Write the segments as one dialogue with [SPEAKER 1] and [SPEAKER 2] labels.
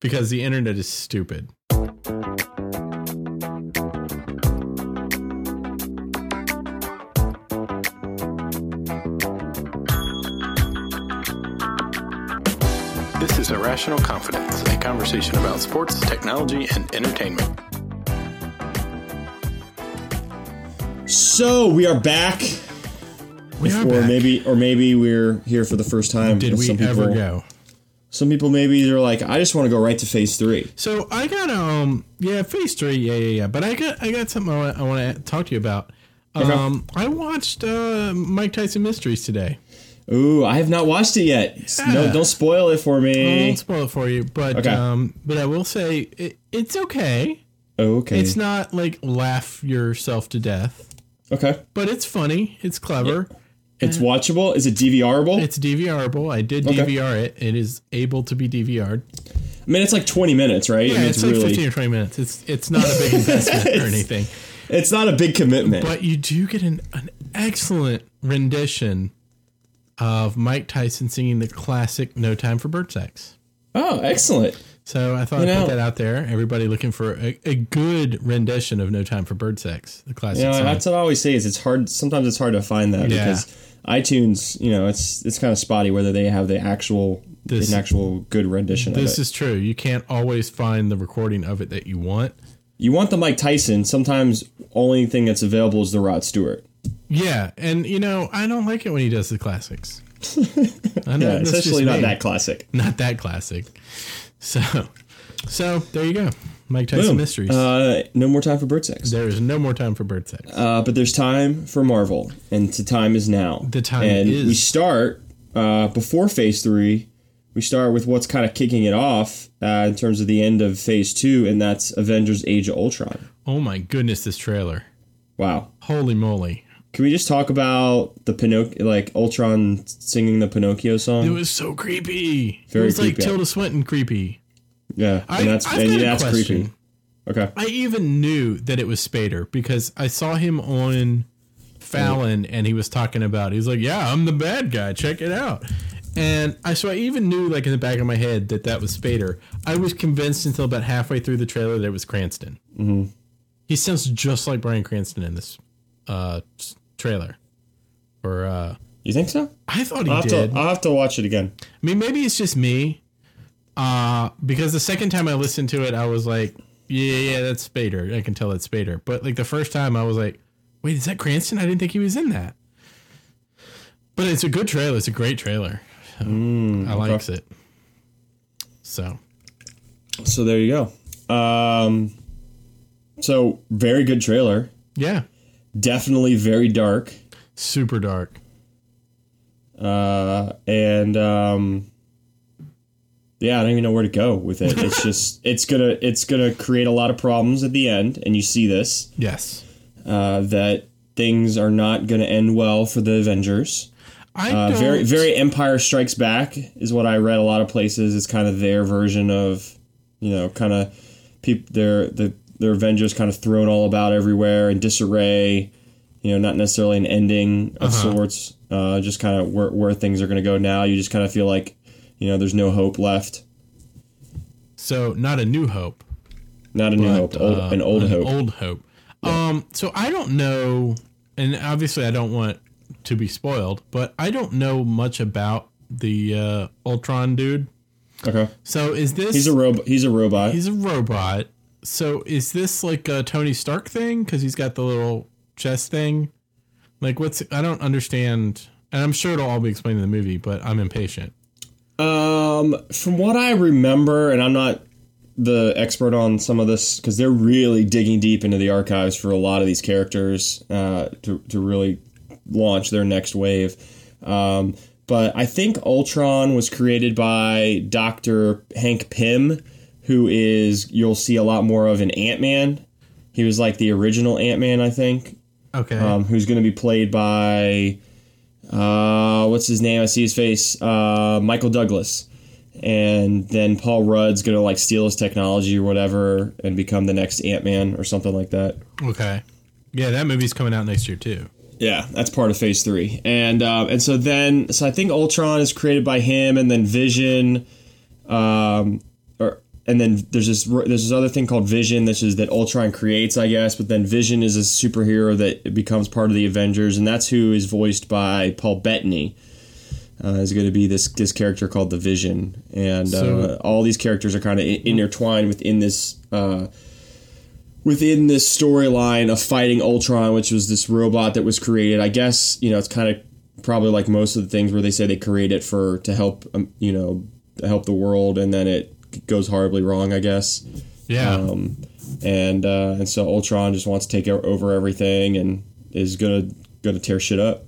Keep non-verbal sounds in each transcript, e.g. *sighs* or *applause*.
[SPEAKER 1] because the internet is stupid.
[SPEAKER 2] This is Irrational Confidence, a conversation about sports, technology, and entertainment.
[SPEAKER 3] So we are back.
[SPEAKER 1] We are
[SPEAKER 3] or
[SPEAKER 1] back.
[SPEAKER 3] maybe, or maybe we're here for the first time.
[SPEAKER 1] Did we
[SPEAKER 3] some
[SPEAKER 1] ever go?
[SPEAKER 3] Some people maybe they're like, I just want to go right to phase three.
[SPEAKER 1] So I got um yeah phase three yeah yeah yeah but I got I got something I want to talk to you about. Um, I watched uh, Mike Tyson Mysteries today.
[SPEAKER 3] Ooh, I have not watched it yet. No, don't spoil it for
[SPEAKER 1] I
[SPEAKER 3] me.
[SPEAKER 1] won't spoil it for you, but
[SPEAKER 3] Okay.
[SPEAKER 1] um, but I will say it, it's okay.
[SPEAKER 3] Oh, okay.
[SPEAKER 1] It's not like laugh yourself to death,
[SPEAKER 3] okay.
[SPEAKER 1] but it's funny. It's clever.
[SPEAKER 3] It's uh, watchable. Is it DVRable?
[SPEAKER 1] It's DVRable. I did
[SPEAKER 3] Okay.
[SPEAKER 1] DVR it. It is able to be DVR'd.
[SPEAKER 3] I mean, it's like 20 minutes, right? I
[SPEAKER 1] Yeah,
[SPEAKER 3] mean,
[SPEAKER 1] it's, like
[SPEAKER 3] really,
[SPEAKER 1] 15 or 20 minutes. It's it's not a big *laughs* investment or anything.
[SPEAKER 3] it's not a big commitment.
[SPEAKER 1] But you do get an, an excellent rendition of Mike Tyson singing the classic No Time for Bird Sex.
[SPEAKER 3] oh, excellent.
[SPEAKER 1] So I thought
[SPEAKER 3] You
[SPEAKER 1] I'd put that out there. Everybody looking for a, a good rendition of No Time for Bird Sex, the classic
[SPEAKER 3] You know, that's what I always say. Is it's hard. Sometimes it's hard to find that
[SPEAKER 1] Yeah.
[SPEAKER 3] because iTunes, you know, it's it's kind of spotty whether they have the actual
[SPEAKER 1] This-
[SPEAKER 3] an actual good rendition of
[SPEAKER 1] This is true. You can't always find the recording of it that you want.
[SPEAKER 3] you want the Mike Tyson. Sometimes only thing that's available is the Rod Stewart.
[SPEAKER 1] Yeah, and you know I don't like it when he does the classics. *laughs* I know
[SPEAKER 3] Yeah, especially not
[SPEAKER 1] me.
[SPEAKER 3] that classic.
[SPEAKER 1] not that classic. So, so there you go, Mike Tyson
[SPEAKER 3] Boom.
[SPEAKER 1] mysteries.
[SPEAKER 3] Uh, no more time for bird sex.
[SPEAKER 1] there is no more time for bird sex.
[SPEAKER 3] Uh, but there's time for Marvel, and the time is now.
[SPEAKER 1] The time
[SPEAKER 3] and
[SPEAKER 1] is-
[SPEAKER 3] we start uh, before Phase Three. We start with what's kind of kicking it off uh, in terms of the end of Phase Two, and that's Avengers: Age of Ultron.
[SPEAKER 1] oh my goodness, this trailer!
[SPEAKER 3] Wow.
[SPEAKER 1] Holy moly!
[SPEAKER 3] Can we just talk about the Pinocchio, like Ultron singing the Pinocchio song?
[SPEAKER 1] It was so creepy.
[SPEAKER 3] Very
[SPEAKER 1] it was like. Tilda Swinton creepy.
[SPEAKER 3] yeah,
[SPEAKER 1] I,
[SPEAKER 3] and that's
[SPEAKER 1] I've
[SPEAKER 3] and that's
[SPEAKER 1] question.
[SPEAKER 3] creepy. Okay.
[SPEAKER 1] I even knew that it was Spader because I saw him on Fallon and he was talking about. He's like, "Yeah, I'm the bad guy. Check it out." And I so I even knew like in the back of my head that that was Spader. I was convinced until about halfway through the trailer that it was Cranston. Mm-hmm. He sounds just like Bryan Cranston in this uh, trailer. Or uh,
[SPEAKER 3] You think so?
[SPEAKER 1] I thought he
[SPEAKER 3] I'll have,
[SPEAKER 1] did.
[SPEAKER 3] to, I'll have to watch it again.
[SPEAKER 1] I mean, maybe it's just me. Uh, because the second time I listened to it, I was like, yeah, yeah, that's Spader. I can tell it's Spader. But like the first time, I was like, wait, is that Cranston? I didn't think he was in that. But it's a good trailer. It's a great trailer. I likes it. So
[SPEAKER 3] So there you go. Um, so very good trailer.
[SPEAKER 1] yeah,
[SPEAKER 3] Definitely very dark.
[SPEAKER 1] super dark.
[SPEAKER 3] Uh, and um, yeah, I don't even know where to go with it. It's *laughs* just it's gonna it's gonna create a lot of problems at the end, and you see this
[SPEAKER 1] Yes,
[SPEAKER 3] uh, that things are not gonna end well for the Avengers.
[SPEAKER 1] I
[SPEAKER 3] Uh,
[SPEAKER 1] don't.
[SPEAKER 3] very very Empire Strikes Back is what I read a lot of places. It's kind of their version of you know kind of people their the their Avengers kind of thrown all about everywhere in disarray. You know, not necessarily an ending of sorts. Uh, just kind of where where things are going to go now. You just kind of feel like you know there's no hope left.
[SPEAKER 1] so not a new hope.
[SPEAKER 3] Not a new
[SPEAKER 1] but,
[SPEAKER 3] hope, old,
[SPEAKER 1] uh,
[SPEAKER 3] an old hope.
[SPEAKER 1] Old hope. Um, so I don't know, and obviously I don't want to be spoiled, but I don't know much about the uh, Ultron dude.
[SPEAKER 3] okay,
[SPEAKER 1] So is this?
[SPEAKER 3] he's a robot. He's a robot.
[SPEAKER 1] he's a robot. So is this like a Tony Stark thing? Because he's got the little chest thing. Like what's? I don't understand. And I'm sure it'll all be explained in the movie, but I'm impatient.
[SPEAKER 3] Um, from what I remember, and I'm not the expert on some of this because they're really digging deep into the archives for a lot of these characters uh, to to really launch their next wave. Um, but I think Ultron was created by Doctor Hank Pym, who is you'll see a lot more of an Ant Man. He was like the original Ant Man, I think
[SPEAKER 1] Okay.
[SPEAKER 3] um, who's going to be played by uh, what's his name? I see his face. Uh, Michael Douglas, and then Paul Rudd's going to like steal his technology or whatever and become the next Ant Man or something like that.
[SPEAKER 1] okay. Yeah, that movie's coming out next year too.
[SPEAKER 3] Yeah, that's part of Phase Three, and uh, and so then so I think Ultron is created by him, and then Vision, um, and then there's this there's this other thing called Vision. This is that Ultron creates, I guess. But then Vision is a superhero that becomes part of the Avengers, and that's who is voiced by Paul Bettany. Uh, is going to be this this character called the Vision, and
[SPEAKER 1] So-
[SPEAKER 3] uh, all these characters are kind of intertwined within this. Uh, within this storyline of fighting Ultron, which was this robot that was created, I guess you know it's kind of probably like most of the things where they say they create it for to help um, you know help the world, and then it goes horribly wrong. I guess,
[SPEAKER 1] Yeah.
[SPEAKER 3] um, and uh, and so Ultron just wants to take over everything and is gonna gonna tear shit up.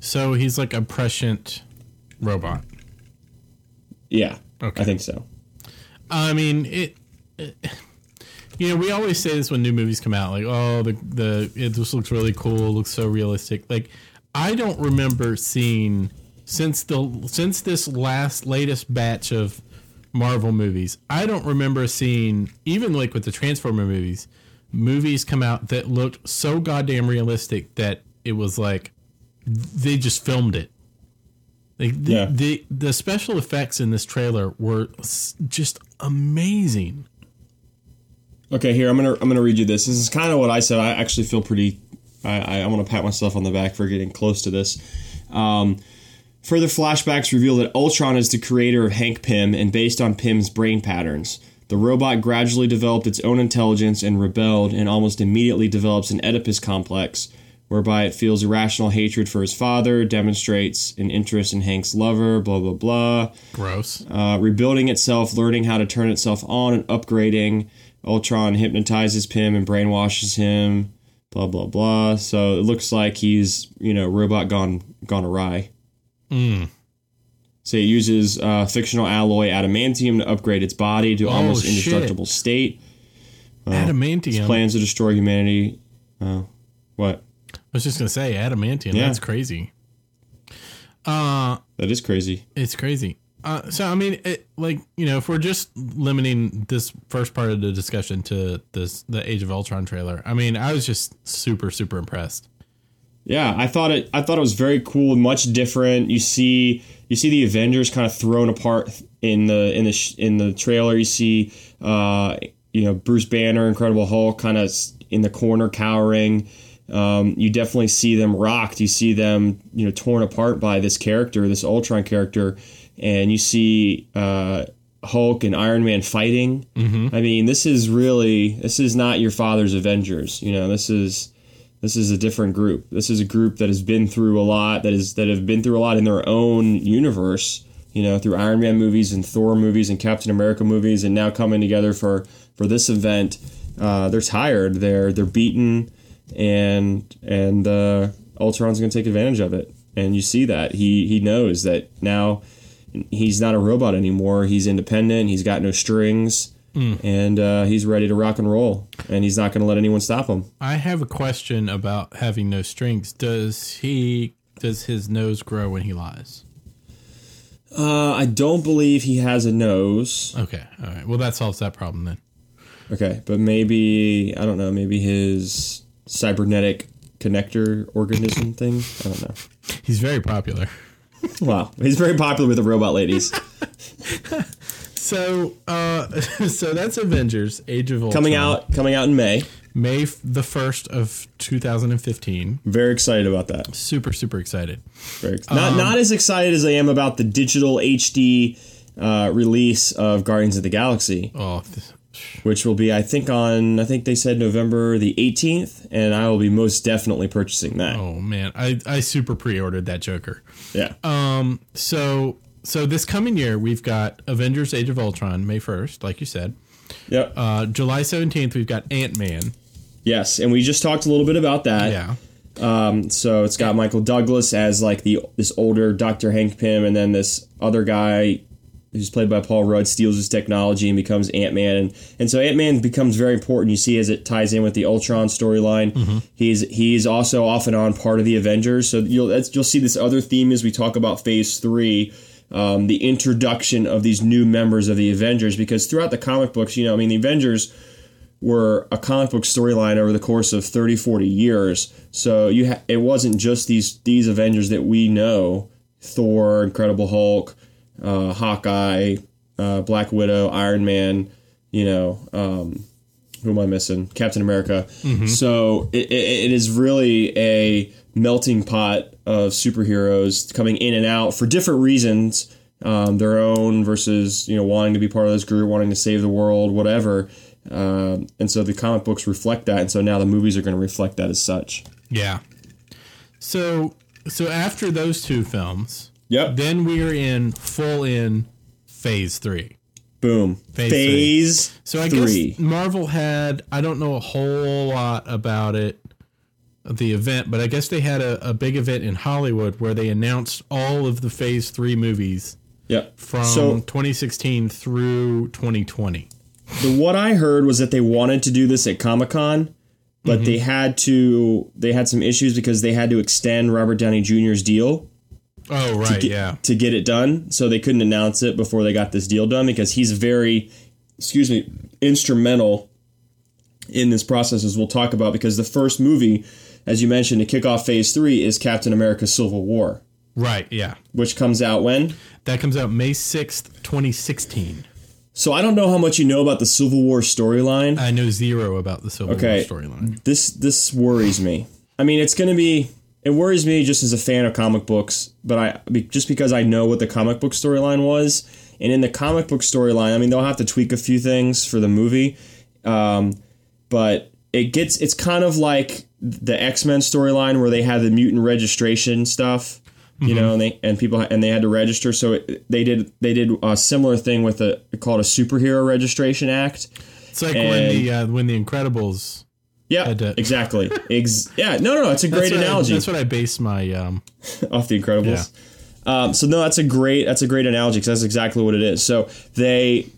[SPEAKER 1] so he's like a prescient robot.
[SPEAKER 3] Yeah,
[SPEAKER 1] Okay.
[SPEAKER 3] I think so.
[SPEAKER 1] I mean, it, it- You know, we always say this when new movies come out, like, oh, the the it just looks really cool, looks so realistic. Like, I don't remember seeing since the since this last latest batch of Marvel movies. I don't remember seeing even like with the Transformer movies, movies come out that looked so goddamn realistic that it was like they just filmed it. Like the,
[SPEAKER 3] Yeah.
[SPEAKER 1] the the special effects in this trailer were just amazing.
[SPEAKER 3] Okay, here I'm gonna I'm gonna read you this. This is kind of what I said. I actually feel pretty. I I, I want to pat myself on the back for getting close to this. Um, further flashbacks reveal that Ultron is the creator of Hank Pym and based on Pym's brain patterns. The robot gradually developed its own intelligence and rebelled, and almost immediately develops an Oedipus complex, whereby it feels irrational hatred for his father, demonstrates an interest in Hank's lover, blah blah blah
[SPEAKER 1] Gross.
[SPEAKER 3] uh, rebuilding itself, learning how to turn itself on, and upgrading. Ultron hypnotizes Pym and brainwashes him. Blah blah blah. So it looks like he's you know robot gone gone awry. So it uses uh, fictional alloy adamantium to upgrade its body to almost
[SPEAKER 1] shit.
[SPEAKER 3] indestructible state.
[SPEAKER 1] adamantium.
[SPEAKER 3] Plans to destroy humanity. Uh, what?
[SPEAKER 1] I was just gonna say adamantium.
[SPEAKER 3] Yeah.
[SPEAKER 1] That's crazy. Uh
[SPEAKER 3] That is crazy.
[SPEAKER 1] it's crazy. Uh, so I mean, it, like you know, if we're just limiting this first part of the discussion to this the Age of Ultron trailer, I mean, I was just super super impressed.
[SPEAKER 3] Yeah, I thought it. I thought it was very cool, much different. You see, you see the Avengers kind of thrown apart in the in the in the trailer. You see, uh, you know, Bruce Banner, Incredible Hulk, kind of in the corner cowering. Um, you definitely see them rocked. You see them, you know, torn apart by this character, this Ultron character, and you see uh, Hulk and Iron Man fighting. Mm-hmm. I mean, this is really this is not your father's Avengers. You know, this is this is a different group. This is a group that has been through a lot, that is that have been through a lot in their own universe. You know, through Iron Man movies and Thor movies and Captain America movies, and now coming together for for this event. Uh, they're tired. They're they're beaten, and and uh, Ultron's going to take advantage of it. And you see that he he knows that now he's not a robot anymore. He's independent. He's got no strings. And uh, he's ready to rock and roll, and he's not going to let anyone stop him.
[SPEAKER 1] I have a question about having no strings. Does he? Does his nose grow when he lies?
[SPEAKER 3] Uh, I don't believe he has a nose.
[SPEAKER 1] Okay, all right. Well, that solves that problem then.
[SPEAKER 3] Okay, but maybe I don't know. Maybe his cybernetic connector organism thing. I don't know.
[SPEAKER 1] He's very popular.
[SPEAKER 3] Wow, he's very popular with the robot ladies. *laughs*
[SPEAKER 1] So, uh, *laughs* so that's Avengers: Age of Ultron
[SPEAKER 3] coming out, coming out in May.
[SPEAKER 1] May the first of 2015.
[SPEAKER 3] Very excited about that.
[SPEAKER 1] Super super excited.
[SPEAKER 3] Very not not as excited as I am about the digital HD uh, release of Guardians of the Galaxy,
[SPEAKER 1] Oh,
[SPEAKER 3] which will be I think on I think they said November the 18th, and I will be most definitely purchasing that.
[SPEAKER 1] oh man, I I super pre-ordered that Joker.
[SPEAKER 3] Yeah.
[SPEAKER 1] Um, so so this coming year we've got Avengers: Age of Ultron May 1st, like you said.
[SPEAKER 3] yep.
[SPEAKER 1] Uh, July 17th we've got Ant Man.
[SPEAKER 3] yes, and we just talked a little bit about that.
[SPEAKER 1] Yeah.
[SPEAKER 3] Um, so it's got Michael Douglas as like the this older Dr. Hank Pym, and then this other guy who's played by Paul Rudd steals his technology and becomes Ant Man, and and so Ant Man becomes very important. You see as it ties in with the Ultron storyline. He's he's also off and on part of the Avengers. So you'll that's, you'll see this other theme as we talk about Phase Three. Um, the introduction of these new members of the Avengers, because throughout the comic books, you know, I mean, the Avengers were a comic book storyline over the course of 30 40 years so you ha- it wasn't just these these avengers that we know thor incredible hulk uh, hawkeye uh, Black Widow, Iron Man, you know, um, who am I missing? Captain America. So it, it, it is really a melting pot of superheroes coming in and out for different reasons, um, their own versus you know wanting to be part of this group, wanting to save the world, whatever. Um, and so the comic books reflect that, and so now the movies are going to reflect that as such.
[SPEAKER 1] Yeah. So so after those two films,
[SPEAKER 3] Yep.
[SPEAKER 1] then we're in full in phase three.
[SPEAKER 3] Boom.
[SPEAKER 1] Phase
[SPEAKER 3] Phase,
[SPEAKER 1] So I
[SPEAKER 3] three.
[SPEAKER 1] guess Marvel had I don't know a whole lot about it the event, but I guess they had a, a big event in Hollywood where they announced all of the phase three movies
[SPEAKER 3] Yep.
[SPEAKER 1] from
[SPEAKER 3] so
[SPEAKER 1] 2016 through 2020.
[SPEAKER 3] the, what I heard was that they wanted to do this at Comic Con, but
[SPEAKER 1] Mm-hmm.
[SPEAKER 3] they had to they had some issues because they had to extend Robert Downey Jr.'s deal
[SPEAKER 1] Oh right,
[SPEAKER 3] get-
[SPEAKER 1] yeah.
[SPEAKER 3] to get it done. So they couldn't announce it before they got this deal done because he's very, excuse me, instrumental in this process, as we'll talk about. Because the first movie, as you mentioned, to kick off Phase Three is Captain America: Civil War,
[SPEAKER 1] Right, yeah.
[SPEAKER 3] which comes out when.
[SPEAKER 1] That comes out May 6th, 2016.
[SPEAKER 3] So I don't know how much you know about the Civil War storyline.
[SPEAKER 1] I know zero about the Civil
[SPEAKER 3] Okay.
[SPEAKER 1] War storyline.
[SPEAKER 3] this this worries me. I mean, it's going to be it worries me just as a fan of comic books, but I just because I know what the comic book storyline was, and in the comic book storyline, I mean, they'll have to tweak a few things for the movie, um, but it gets it's kind of like the X Men storyline where they have the mutant registration stuff. You know, and they and people and they had to register. So it, they did they did a similar thing with a called a superhero registration act.
[SPEAKER 1] It's like when the uh, when the Incredibles.
[SPEAKER 3] Yeah,
[SPEAKER 1] Had to-
[SPEAKER 3] exactly. Ex- yeah, no, no, no. It's a great
[SPEAKER 1] That's what I-
[SPEAKER 3] analogy
[SPEAKER 1] that's what I base my um, *laughs*
[SPEAKER 3] off the Incredibles. Um, so no, that's a great that's a great analogy because that's exactly what it is. So they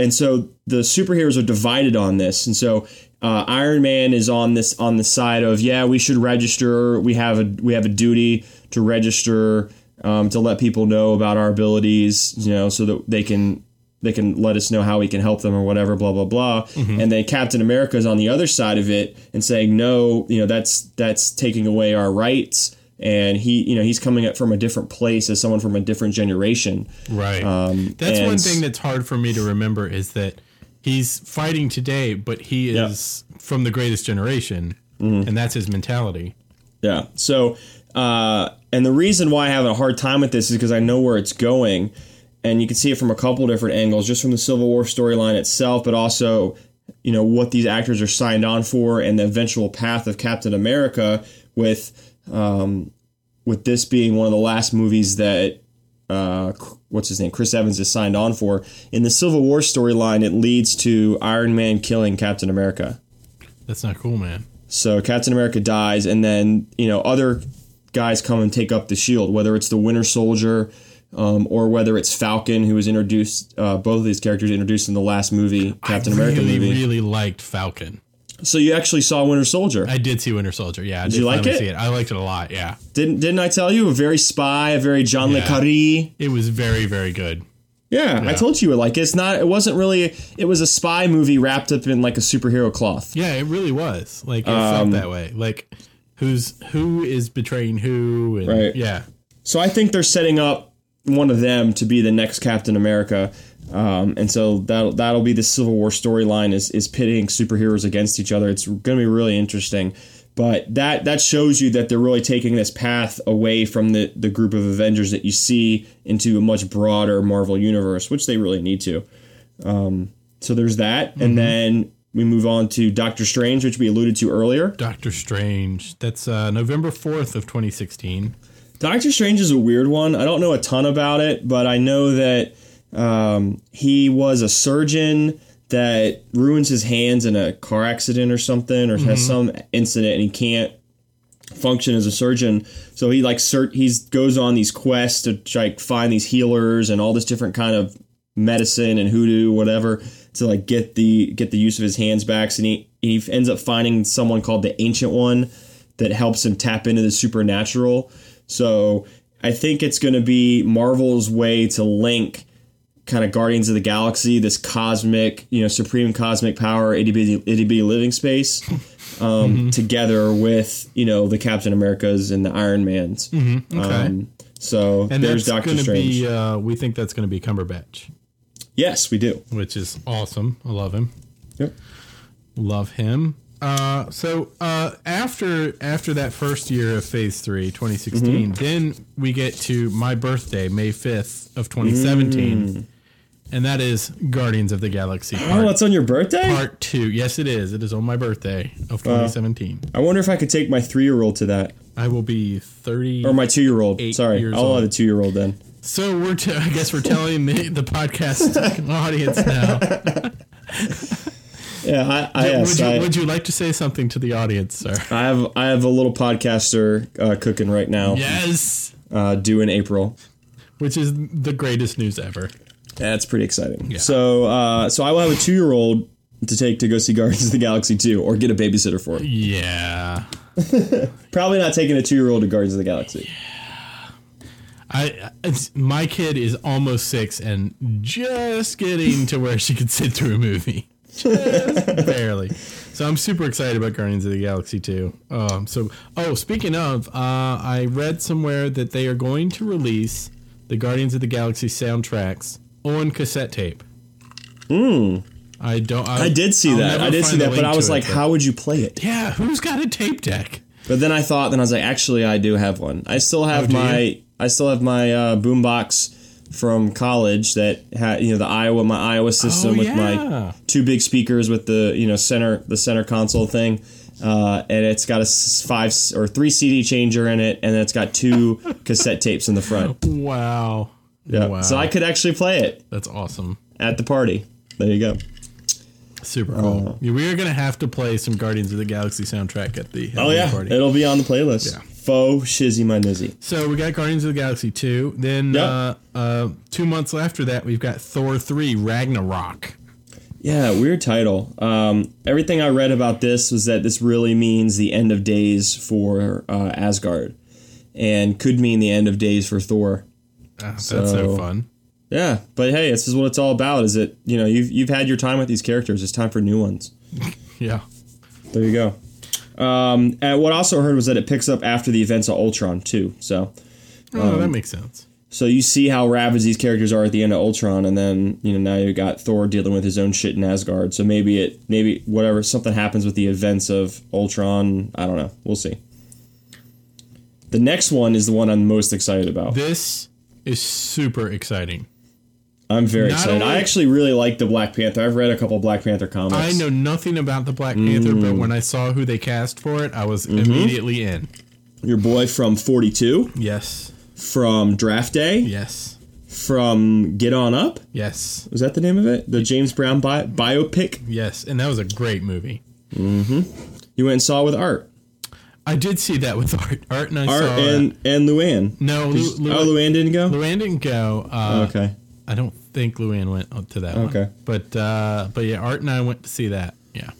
[SPEAKER 3] and so the superheroes are divided on this, and so uh, Iron Man is on this on the side of yeah, we should register. We have a we have a duty to register um, to let people know about our abilities, you know, so that they can they can let us know how we can help them or whatever, blah blah blah. And then Captain America is on the other side of it and saying no, you know, that's that's taking away our rights. And he, you know, he's coming up from a different place as someone from a different generation.
[SPEAKER 1] right.
[SPEAKER 3] Um,
[SPEAKER 1] that's one thing that's hard for me to remember is that he's fighting today, but he
[SPEAKER 3] Yeah. Mm-hmm.
[SPEAKER 1] is from the greatest generation, and that's his mentality.
[SPEAKER 3] Yeah. So, uh, and the reason why I have a hard time with this is because I know where it's going, and you can see it from a couple different angles, just from the Civil War storyline itself, but also, you know, what these actors are signed on for, and the eventual path of Captain America, with, um, with this being one of the last movies that. Uh, what's his name? Chris Evans is signed on for. In the Civil War storyline, it leads to Iron Man killing Captain America.
[SPEAKER 1] That's not cool, man.
[SPEAKER 3] So Captain America dies, and then you know other guys come and take up the shield, whether it's the Winter Soldier um, or whether it's Falcon, who was introduced. Uh, both of these characters introduced in the last movie, Captain
[SPEAKER 1] I
[SPEAKER 3] America
[SPEAKER 1] really,
[SPEAKER 3] movie.
[SPEAKER 1] really liked Falcon.
[SPEAKER 3] So you actually saw Winter Soldier,
[SPEAKER 1] I did see Winter Soldier. Yeah, I did
[SPEAKER 3] you like it?
[SPEAKER 1] See I liked it a lot. Yeah,
[SPEAKER 3] didn't didn't I tell you? A very spy, a very John le
[SPEAKER 1] Yeah.
[SPEAKER 3] Carré.
[SPEAKER 1] it was very, very good.
[SPEAKER 3] Yeah, I told you you like. It's not. It wasn't really. It was a spy movie wrapped up in like a superhero cloth.
[SPEAKER 1] Yeah, it really was. Like it
[SPEAKER 3] Um,
[SPEAKER 1] felt that way. Like who's who is betraying who? And,
[SPEAKER 3] Right.
[SPEAKER 1] Yeah.
[SPEAKER 3] So I think they're setting up one of them to be the next Captain America, um, and so that'll that'll be the Civil War storyline is is pitting superheroes against each other. It's going to be really interesting, but that that shows you that they're really taking this path away from the the group of Avengers that you see into a much broader Marvel universe, which they really need to. Um, so there's that, and then we move on to Doctor Strange, which we alluded to earlier.
[SPEAKER 1] Doctor Strange. That's uh, November fourth of 2016.
[SPEAKER 3] Doctor Strange is a weird one. I don't know a ton about it, but I know that um, he was a surgeon that ruins his hands in a car accident or something, or has some incident, and he can't function as a surgeon. So he like cert- he's goes on these quests to like find these healers and all this different kind of medicine and hoodoo whatever to like get the get the use of his hands back. And he he ends up finding someone called the Ancient One that helps him tap into the supernatural. So I think it's going to be Marvel's way to link kind of Guardians of the Galaxy, this cosmic, you know, supreme cosmic power, itty bitty, itty bitty living space, *laughs* um, together with you know the Captain Americas and the Iron Mans.
[SPEAKER 1] Okay.
[SPEAKER 3] Um, so
[SPEAKER 1] and
[SPEAKER 3] there's
[SPEAKER 1] that's
[SPEAKER 3] Doctor
[SPEAKER 1] going to
[SPEAKER 3] Strange.
[SPEAKER 1] be. Uh, we think that's going to be Cumberbatch.
[SPEAKER 3] Yes, we do.
[SPEAKER 1] which is awesome. I love him.
[SPEAKER 3] Yep.
[SPEAKER 1] Love him. Uh, so uh, after after that first year of Phase Three, 2016, then we get to my birthday, May 5th of 2017, and that is Guardians of the Galaxy
[SPEAKER 3] Oh,
[SPEAKER 1] Part,
[SPEAKER 3] it's on your birthday?
[SPEAKER 1] part Two. Yes, it is. It is on my birthday of 2017.
[SPEAKER 3] I wonder if I could take my three year old to that.
[SPEAKER 1] I will be 30.
[SPEAKER 3] Or my two year old. Sorry. I'll
[SPEAKER 1] old.
[SPEAKER 3] have a two year old then.
[SPEAKER 1] so we're t- I guess we're telling the, the podcast *laughs* audience now. *laughs*
[SPEAKER 3] Yeah, I, I, yes,
[SPEAKER 1] would, you,
[SPEAKER 3] I,
[SPEAKER 1] would you like to say something to the audience, sir?
[SPEAKER 3] I have I have a little podcaster uh, cooking right now,
[SPEAKER 1] Yes.
[SPEAKER 3] uh, due in April.
[SPEAKER 1] Which is the greatest news ever.
[SPEAKER 3] That's pretty exciting.
[SPEAKER 1] Yeah.
[SPEAKER 3] So, uh, so I will have a two year old to take to go see Guardians of the Galaxy 2 or get a babysitter for it.
[SPEAKER 1] Yeah. *laughs*
[SPEAKER 3] Probably not taking a two year old to Guardians of the Galaxy.
[SPEAKER 1] I it's, my kid is almost six and just getting to where she could sit through a movie, just *laughs* barely. So I'm super excited about Guardians of the Galaxy 2. Um, so oh, speaking of, uh, I read somewhere that they are going to release the Guardians of the Galaxy soundtracks on cassette tape.
[SPEAKER 3] Hmm.
[SPEAKER 1] I don't. I,
[SPEAKER 3] I did see
[SPEAKER 1] I'll
[SPEAKER 3] that. I did see that, but I was
[SPEAKER 1] to it,
[SPEAKER 3] like, how would you play it?
[SPEAKER 1] Yeah, *laughs* who's got a tape deck?
[SPEAKER 3] But then I thought, then I was like, actually, I do have one. I still have
[SPEAKER 1] Oh,
[SPEAKER 3] my,
[SPEAKER 1] you?
[SPEAKER 3] I still have my uh, boombox from college that had, you know, the Aiwa, my Aiwa system
[SPEAKER 1] Oh,
[SPEAKER 3] with
[SPEAKER 1] yeah.
[SPEAKER 3] my two big speakers with the, you know, center, the center console thing, uh, and it's got a five or three CD changer in it, and it's got two *laughs* cassette tapes in the front.
[SPEAKER 1] Wow.
[SPEAKER 3] Yeah.
[SPEAKER 1] Wow.
[SPEAKER 3] So I could actually play it
[SPEAKER 1] That's awesome.
[SPEAKER 3] at the party. There you go.
[SPEAKER 1] Super cool. Yeah, we are gonna have to play some Guardians of the Galaxy soundtrack at the
[SPEAKER 3] Oh
[SPEAKER 1] Halloween
[SPEAKER 3] yeah,
[SPEAKER 1] party.
[SPEAKER 3] it'll be on the playlist.
[SPEAKER 1] Yeah.
[SPEAKER 3] Faux shizzy my nizzy.
[SPEAKER 1] So we got Guardians of the Galaxy two. Then
[SPEAKER 3] Yep.
[SPEAKER 1] uh, uh, two months after that, we've got Thor three Ragnarok.
[SPEAKER 3] Yeah, weird title. Um, everything I read about this was that this really means the end of days for uh, Asgard, and could mean the end of days for Thor.
[SPEAKER 1] Ah, that's so
[SPEAKER 3] So-
[SPEAKER 1] fun.
[SPEAKER 3] Yeah, but hey, this is what it's all about. Is that you know you've you've had your time with these characters. It's time for new ones. *laughs*
[SPEAKER 1] Yeah.
[SPEAKER 3] There you go. Um, and what I also heard was that it picks up after the events of Ultron too. So
[SPEAKER 1] Oh,
[SPEAKER 3] Um,
[SPEAKER 1] that makes sense.
[SPEAKER 3] so you see how ravaged these characters are at the end of Ultron, and then you know now you got Thor dealing with his own shit in Asgard. So maybe it, maybe whatever something happens with the events of Ultron. I don't know. We'll see. The next one is the one I'm most excited about.
[SPEAKER 1] This is super exciting.
[SPEAKER 3] I'm very
[SPEAKER 1] Not
[SPEAKER 3] excited. I actually really like the Black Panther. I've read a couple Black Panther comics.
[SPEAKER 1] I know nothing about the Black Panther,
[SPEAKER 3] Mm.
[SPEAKER 1] but when I saw who they cast for it, I was
[SPEAKER 3] Mm-hmm.
[SPEAKER 1] immediately in.
[SPEAKER 3] your boy from 42,
[SPEAKER 1] Yes.
[SPEAKER 3] from Draft Day,
[SPEAKER 1] Yes.
[SPEAKER 3] from Get On Up.
[SPEAKER 1] Yes.
[SPEAKER 3] Was that the name of it? The James Brown bi- biopic.
[SPEAKER 1] Yes. And that was a great movie.
[SPEAKER 3] You went and saw with Art,
[SPEAKER 1] I did see that with *laughs* Art. Art and I
[SPEAKER 3] Art
[SPEAKER 1] saw
[SPEAKER 3] and and Luann.
[SPEAKER 1] No, Lu, Lu,
[SPEAKER 3] oh, Luann didn't go.
[SPEAKER 1] Luann didn't go. Uh,
[SPEAKER 3] okay.
[SPEAKER 1] I don't think Luann went to that one.
[SPEAKER 3] Okay.
[SPEAKER 1] But uh, but yeah, Art and I went to see that. Yeah.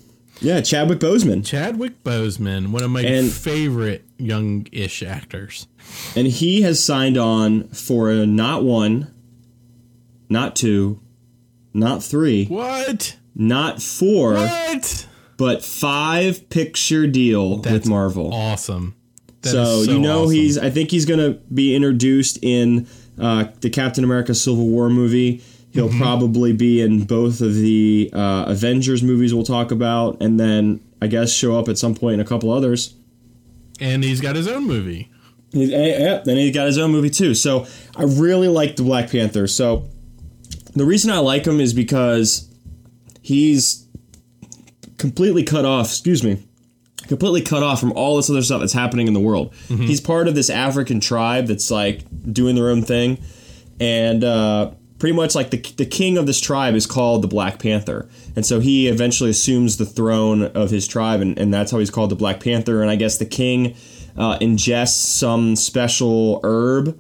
[SPEAKER 3] Yeah, Chadwick Boseman,
[SPEAKER 1] Chadwick Boseman, one of my
[SPEAKER 3] And-
[SPEAKER 1] favorite young-ish actors.
[SPEAKER 3] and he has signed on for not one, not two, not three,
[SPEAKER 1] What?
[SPEAKER 3] not four,
[SPEAKER 1] What?
[SPEAKER 3] But five picture deal with Marvel.
[SPEAKER 1] Awesome.
[SPEAKER 3] So,
[SPEAKER 1] is
[SPEAKER 3] you know
[SPEAKER 1] awesome.
[SPEAKER 3] he's. I think he's going to be introduced in uh, the Captain America Civil War movie. He'll
[SPEAKER 1] Mm-hmm.
[SPEAKER 3] probably be in both of the uh, Avengers movies we'll talk about, and then I guess show up at some point in a couple others.
[SPEAKER 1] and he's got his own movie.
[SPEAKER 3] He's, eh, then he got his own movie too. So I really like the Black Panther. So the reason I like him is because he's completely cut off. Excuse me. Completely cut off from all this other stuff that's happening in the world. He's part of this African tribe that's like doing their own thing, and uh, pretty much like the the king of this tribe is called the Black Panther, and so he eventually assumes the throne of his tribe, and, and that's how he's called the Black Panther. And I guess the king uh, ingests some special herb,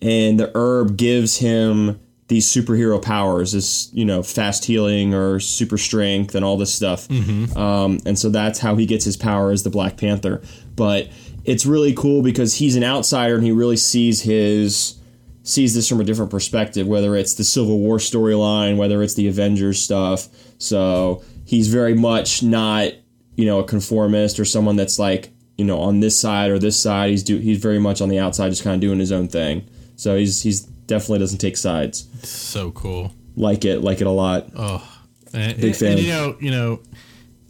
[SPEAKER 3] and the herb gives him these superhero powers, this you know fast healing or super strength and all this stuff. Um, and so that's how he gets his power as the Black Panther. But it's really cool because he's an outsider and he really sees his sees this from a different perspective, whether it's the Civil War storyline, whether it's the Avengers stuff. So he's very much not, you know, a conformist or someone that's like, you know, on this side or this side. He's do he's very much on the outside, just kind of doing his own thing. So he's he's definitely doesn't take sides.
[SPEAKER 1] So cool.
[SPEAKER 3] like it, like it a lot.
[SPEAKER 1] Oh, and,
[SPEAKER 3] Big fan.
[SPEAKER 1] And, you know, you know,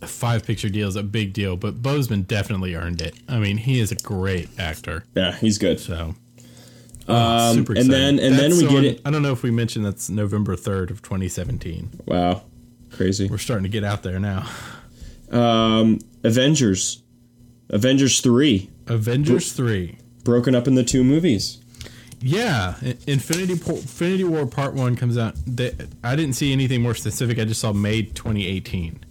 [SPEAKER 1] five picture deal is a big deal, but Boseman definitely earned it. I mean, he is a great actor.
[SPEAKER 3] Yeah, he's good.
[SPEAKER 1] So,
[SPEAKER 3] Um,
[SPEAKER 1] super
[SPEAKER 3] and then and then
[SPEAKER 1] That's
[SPEAKER 3] we get it.
[SPEAKER 1] I don't know if we mentioned that's November third of 2017.
[SPEAKER 3] Wow, crazy.
[SPEAKER 1] We're starting to get out there now.
[SPEAKER 3] Um, Avengers, Avengers three,
[SPEAKER 1] Avengers three.
[SPEAKER 3] broken up into two movies.
[SPEAKER 1] Yeah, Infinity Infinity War Part One comes out. They, I didn't see anything more specific. I just saw May 2018.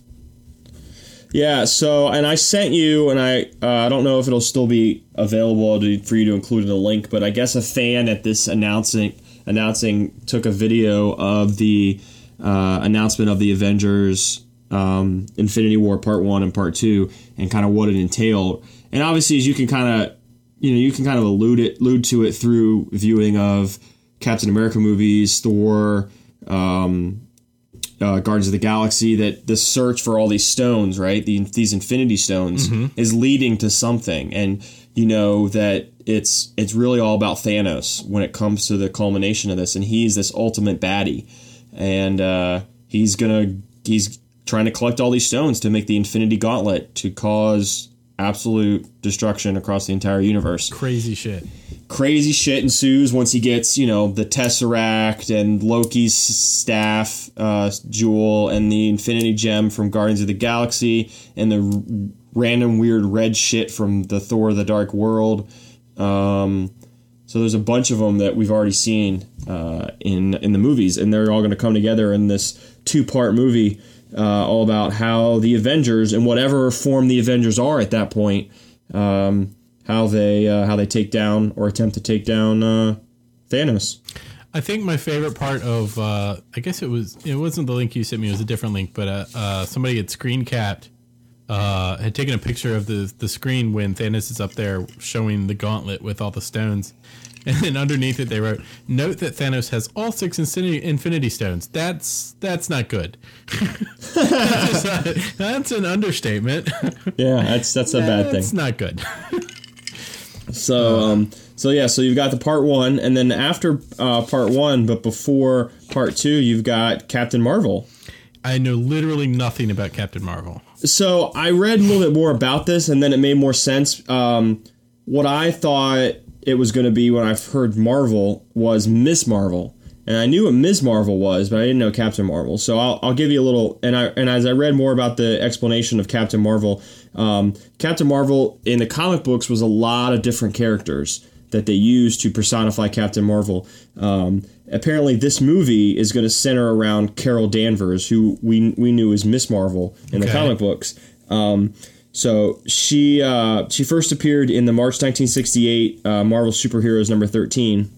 [SPEAKER 3] Yeah. So, and I sent you, and I uh, I don't know if it'll still be available to, for you to include in the link, but I guess a fan at this announcing announcing took a video of the uh, announcement of the Avengers um, Infinity War Part One and Part Two, and kind of what it entailed. And obviously, as you can kind of you know you can kind of allude it allude to it through viewing of Captain America movies, Thor. Um, uh, Guardians of the Galaxy that the search for all these stones, right? The, these Infinity Stones is leading to something, and you know that it's it's really all about Thanos when it comes to the culmination of this, and he's this ultimate baddie, and uh, he's gonna he's trying to collect all these stones to make the Infinity Gauntlet to cause absolute destruction across the entire universe
[SPEAKER 1] Crazy shit.
[SPEAKER 3] crazy shit ensues once he gets, you know, the Tesseract and Loki's staff, uh, Jewel, and the Infinity Gem from Guardians of the Galaxy, and the r- random weird red shit from the Thor: The Dark World. Um, so there's a bunch of them that we've already seen uh, in in the movies, and they're all going to come together in this two part movie, uh, all about how the Avengers, in whatever form the Avengers are at that point, um, how they uh, how they take down or attempt to take down uh, Thanos.
[SPEAKER 1] I think my favorite part of uh, I guess it was it wasn't the link you sent me, it was a different link, but uh, uh, somebody had screen capped had taken a picture of the the screen when Thanos is up there showing the gauntlet with all the stones. And then underneath it, they wrote, "Note that Thanos has all six infinity, infinity stones. That's that's not good. *laughs* that's, not- that's an understatement.
[SPEAKER 3] Yeah, that's that's a bad thing.
[SPEAKER 1] That's not good.
[SPEAKER 3] So um, so yeah, so you've got the part one, and then after uh, part one, but before part two, you've got Captain Marvel.
[SPEAKER 1] I know literally nothing about Captain Marvel.
[SPEAKER 3] So I read a little bit more about this, and then it made more sense. Um, what I thought it was going to be when I've heard Marvel was Miss Marvel, and I knew what Ms. Marvel was, but I didn't know Captain Marvel. So I'll, I'll give you a little. And I and as I read more about the explanation of Captain Marvel, um, Captain Marvel in the comic books was a lot of different characters that they used to personify Captain Marvel. Um, apparently, this movie is going to center around Carol Danvers, who we we knew as Miss Marvel in the comic books. Um, so she uh, she first appeared in the March 1968 uh, Marvel Superheroes number 13.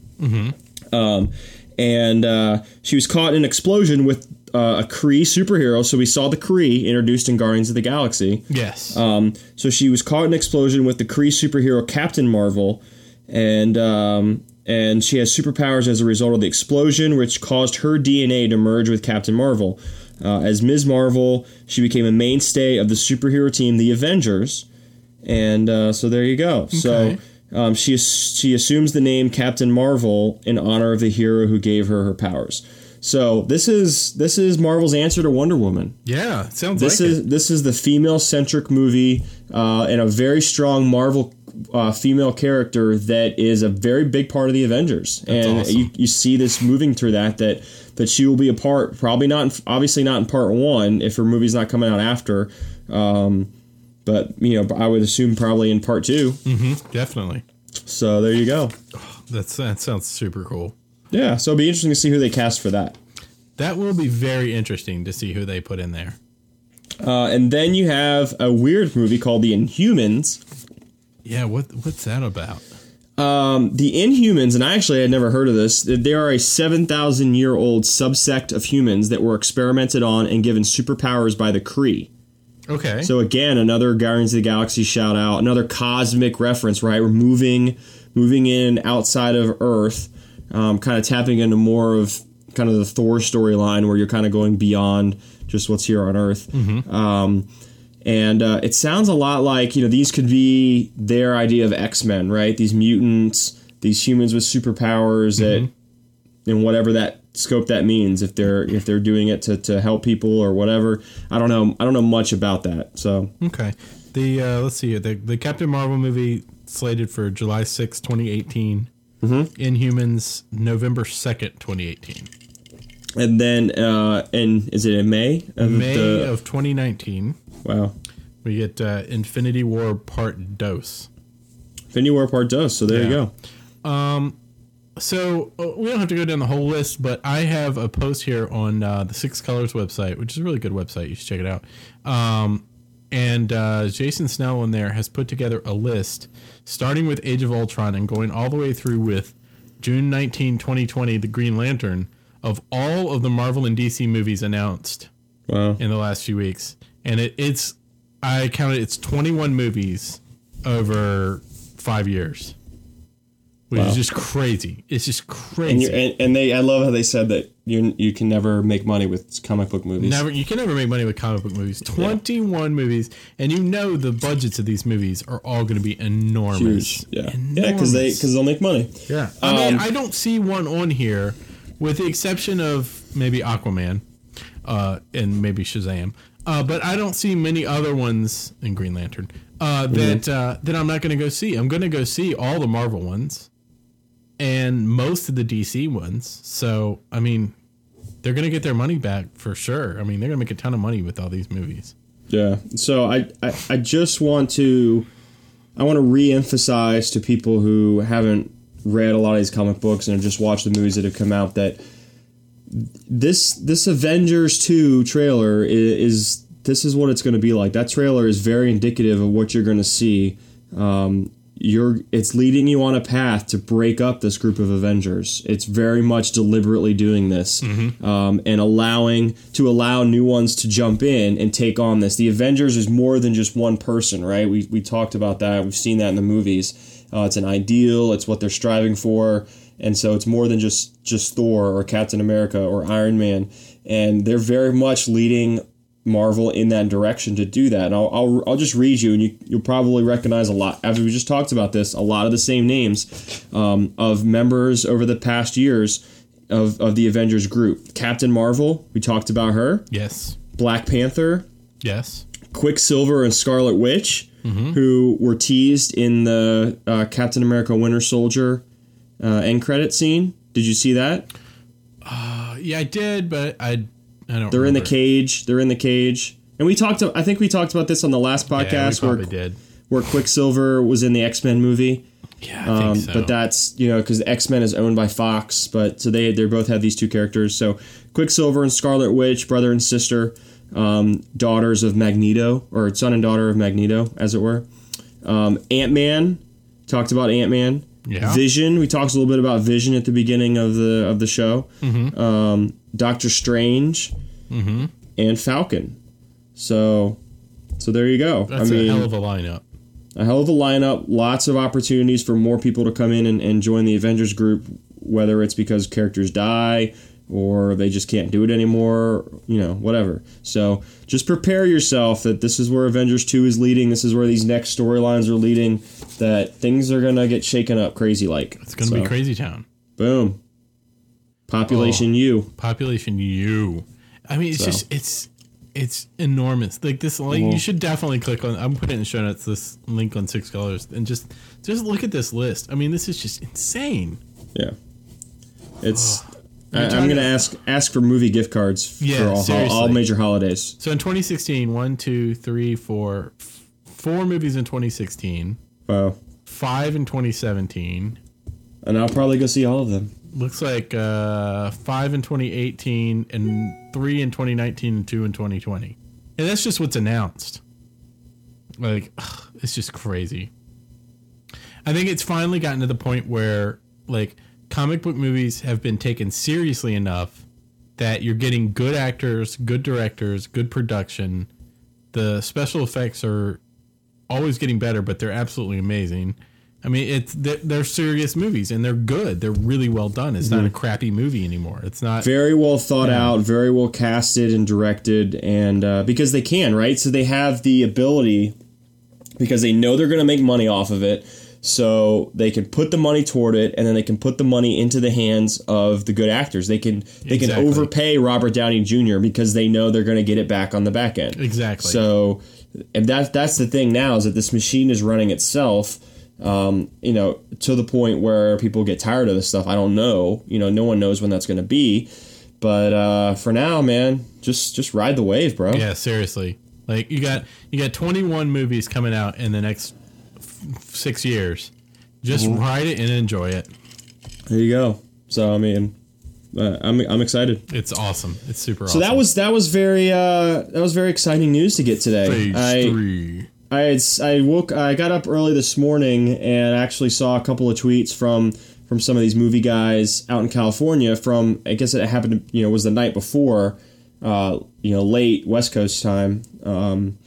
[SPEAKER 3] Um, and uh, she was caught in an explosion with uh, a Kree superhero. So we saw the Kree introduced in Guardians of the Galaxy.
[SPEAKER 1] Yes.
[SPEAKER 3] Um, so she was caught in an explosion with the Kree superhero Captain Marvel, and um, and she has superpowers as a result of the explosion, which caused her DNA to merge with Captain Marvel. Uh, as Ms. Marvel, she became a mainstay of the superhero team, the Avengers, and uh, so there you go. So. Um, she she assumes the name Captain Marvel in honor of the hero who gave her her powers. So this is this is Marvel's answer to Wonder Woman.
[SPEAKER 1] yeah, sounds
[SPEAKER 3] This
[SPEAKER 1] like
[SPEAKER 3] is
[SPEAKER 1] it.
[SPEAKER 3] this is the female centric movie uh, and a very strong Marvel uh, female character that is a very big part of the Avengers. and
[SPEAKER 1] awesome.
[SPEAKER 3] you, you see this moving through that that that she will be a part. Probably not, in, obviously not in part one if her movie's not coming out after. Um, but you know, I would assume probably in part two.
[SPEAKER 1] Definitely.
[SPEAKER 3] So there you go. *sighs*
[SPEAKER 1] That's that sounds super cool.
[SPEAKER 3] Yeah, so it'll be interesting to see who they cast for that.
[SPEAKER 1] That will be very interesting to see who they put in there.
[SPEAKER 3] Uh, and then you have a weird movie called The Inhumans.
[SPEAKER 1] Yeah, what what's that about?
[SPEAKER 3] Um, the Inhumans, and I actually had never heard of this. They are a seven thousand year old subsect of humans that were experimented on and given superpowers by the Kree.
[SPEAKER 1] Okay.
[SPEAKER 3] So again, another Guardians of the Galaxy shout out, another cosmic reference, right? We're moving, moving in outside of Earth, um, kind of tapping into more of kind of the Thor storyline, where you're kind of going beyond just what's here on Earth. Um, and uh, it sounds a lot like you know these could be their idea of X Men, right? These mutants, these humans with superpowers that, and whatever that scope that means if they're if they're doing it to, to help people or whatever. I don't know. I don't know much about that. So
[SPEAKER 1] Okay. The uh, let's see here. The the Captain Marvel movie slated for July sixth, 2018. Mm-hmm. Inhumans November 2nd, 2018.
[SPEAKER 3] and then uh and is it in May? Of
[SPEAKER 1] May
[SPEAKER 3] the-
[SPEAKER 1] of 2019,
[SPEAKER 3] wow.
[SPEAKER 1] we get uh, Infinity War Part Dos.
[SPEAKER 3] Infinity War Part Dos. So there you
[SPEAKER 1] Yeah.
[SPEAKER 3] go.
[SPEAKER 1] So uh, we don't have to go down the whole list, but I have a post here on uh, the Six Colors website, which is a really good website. You should check it out. Um, and uh, Jason Snell in there has put together a list, starting with Age of Ultron and going all the way through with June 19, 2020, The Green Lantern, of all of the Marvel and DC movies announced
[SPEAKER 3] Wow.
[SPEAKER 1] in the last few weeks. And it, it's, I counted, it's 21 movies over five years, which
[SPEAKER 3] Wow.
[SPEAKER 1] is just crazy. It's just crazy.
[SPEAKER 3] you and and they I love how they said that you you can never make money with comic book movies.
[SPEAKER 1] Never, you can never make money with comic book movies. Twenty-one movies, and you know the budgets of these movies are all going to be enormous.
[SPEAKER 3] Huge. Yeah. Yeah, because they because they'll make money.
[SPEAKER 1] yeah. I mean,
[SPEAKER 3] Um,
[SPEAKER 1] I don't see one on here, with the exception of maybe Aquaman, uh, and maybe Shazam. Uh, but I don't see many other ones in Green Lantern uh, that uh, that I'm not going to go see. I'm going to go see all the Marvel ones, and most of the DC ones. So I mean, they're going to get their money back for sure. I mean, they're going to make a ton of money with all these movies.
[SPEAKER 3] Yeah. So I, I I just want to I want to re-emphasize to people who haven't read a lot of these comic books and have just watched the movies that have come out that this this Avengers 2 trailer is, is this is what it's going to be like. That trailer is very indicative of what you're going to see. Um, you're it's leading you on a path to break up this group of Avengers. It's very much deliberately doing this um, and allowing to allow new ones to jump in and take on this. The Avengers is more than just one person, right? We we talked about that. We've seen that in the movies. Uh, it's an ideal. It's what they're striving for, and so it's more than just just Thor or Captain America or Iron Man. And they're very much leading Marvel in that direction to do that. And I'll, I'll, I'll just read you, and you, you'll probably recognize a lot. After we just talked about this, a lot of the same names um, of members over the past years of, of the Avengers group. Captain Marvel, we talked about her.
[SPEAKER 1] Yes.
[SPEAKER 3] Black Panther,
[SPEAKER 1] Yes.
[SPEAKER 3] Quicksilver, and Scarlet Witch, who were teased in the uh, Captain America Winter Soldier uh, end credit scene. Did you see that?
[SPEAKER 1] Uh, yeah, I did, but I I don't.
[SPEAKER 3] They're in the cage. They're in the cage. And we talked. I think we talked about this on the last
[SPEAKER 1] Yeah, we
[SPEAKER 3] podcast where
[SPEAKER 1] did.
[SPEAKER 3] where Quicksilver was in the X Men movie.
[SPEAKER 1] Yeah, I think
[SPEAKER 3] Um,
[SPEAKER 1] so.
[SPEAKER 3] But that's you know because X Men is owned by Fox. But so they they both have these two characters. So Quicksilver and Scarlet Witch, brother and sister, um, daughters of Magneto or son and daughter of Magneto, as it were. Um, Ant Man talked about Ant Man.
[SPEAKER 1] Yeah.
[SPEAKER 3] Vision. We talked a little bit about Vision at the beginning of the of the show.
[SPEAKER 1] Mm-hmm.
[SPEAKER 3] Um, Doctor Strange and Falcon. So so there you go.
[SPEAKER 1] that's
[SPEAKER 3] I mean,
[SPEAKER 1] a hell of a lineup.
[SPEAKER 3] a hell of a lineup. Lots of opportunities for more people to come in and, and join the Avengers group, whether it's because characters die or they just can't do it anymore, you know, whatever. So just prepare yourself that this is where Avengers 2 is leading. This is where these next storylines are leading, that things are going to get shaken up crazy like.
[SPEAKER 1] It's going to be crazy town.
[SPEAKER 3] Boom. Population
[SPEAKER 1] Oh.
[SPEAKER 3] U.
[SPEAKER 1] Population U. I mean, it's
[SPEAKER 3] So.
[SPEAKER 1] just it's it's enormous. Like this, like
[SPEAKER 3] Mhm.
[SPEAKER 1] you should definitely click on. I'm putting it in the show notes. This link on Six Colors and just just look at this list. I mean, this is just insane.
[SPEAKER 3] Yeah. It's. I,
[SPEAKER 1] You're
[SPEAKER 3] I'm gonna ask ask for movie gift cards
[SPEAKER 1] Yeah,
[SPEAKER 3] for all, all, all major holidays.
[SPEAKER 1] So in 2016, one, two, three, four, f- four movies in 2016,
[SPEAKER 3] Wow.
[SPEAKER 1] five in 2017.
[SPEAKER 3] And I'll probably go see all of them.
[SPEAKER 1] Looks like uh, five in 2018 and three in 2019 and two in 2020. And that's just what's announced. Like, ugh, it's just crazy. I think it's finally gotten to the point where, like, comic book movies have been taken seriously enough that you're getting good actors, good directors, good production. The special effects are always getting better, but they're absolutely amazing. I mean, it's they're, they're serious movies and they're good. They're really well done. It's not a crappy movie anymore. It's not.
[SPEAKER 3] very well thought out, very well casted and directed, and uh, because they can, right? So they have the ability because they know they're going to make money off of it. So they can put the money toward it, and then they can put the money into the hands of the good actors. They can they can overpay Robert Downey Jr. because they know they're going to get it back on the back end.
[SPEAKER 1] Exactly.
[SPEAKER 3] So, and that that's the thing now is that this machine is running itself. Um, you know, to the point where people get tired of this stuff. I don't know. You know, no one knows when that's going to be. But uh, for now, man, just just ride the wave, bro.
[SPEAKER 1] Yeah, seriously. Like you got you got 21 movies coming out in the next 6 years. Just
[SPEAKER 3] Mm-hmm.
[SPEAKER 1] ride it and enjoy it.
[SPEAKER 3] There you go. So I mean, uh, I'm I'm excited.
[SPEAKER 1] It's awesome. It's super awesome.
[SPEAKER 3] So
[SPEAKER 1] awesome.
[SPEAKER 3] that was that was very uh, that was very exciting news to get today.
[SPEAKER 1] phase
[SPEAKER 3] I,
[SPEAKER 1] 3.
[SPEAKER 3] I had, I woke I got up early this morning and actually saw a couple of tweets from from some of these movie guys out in California. From I guess it happened you know was the night before, uh, you know late West Coast time, um,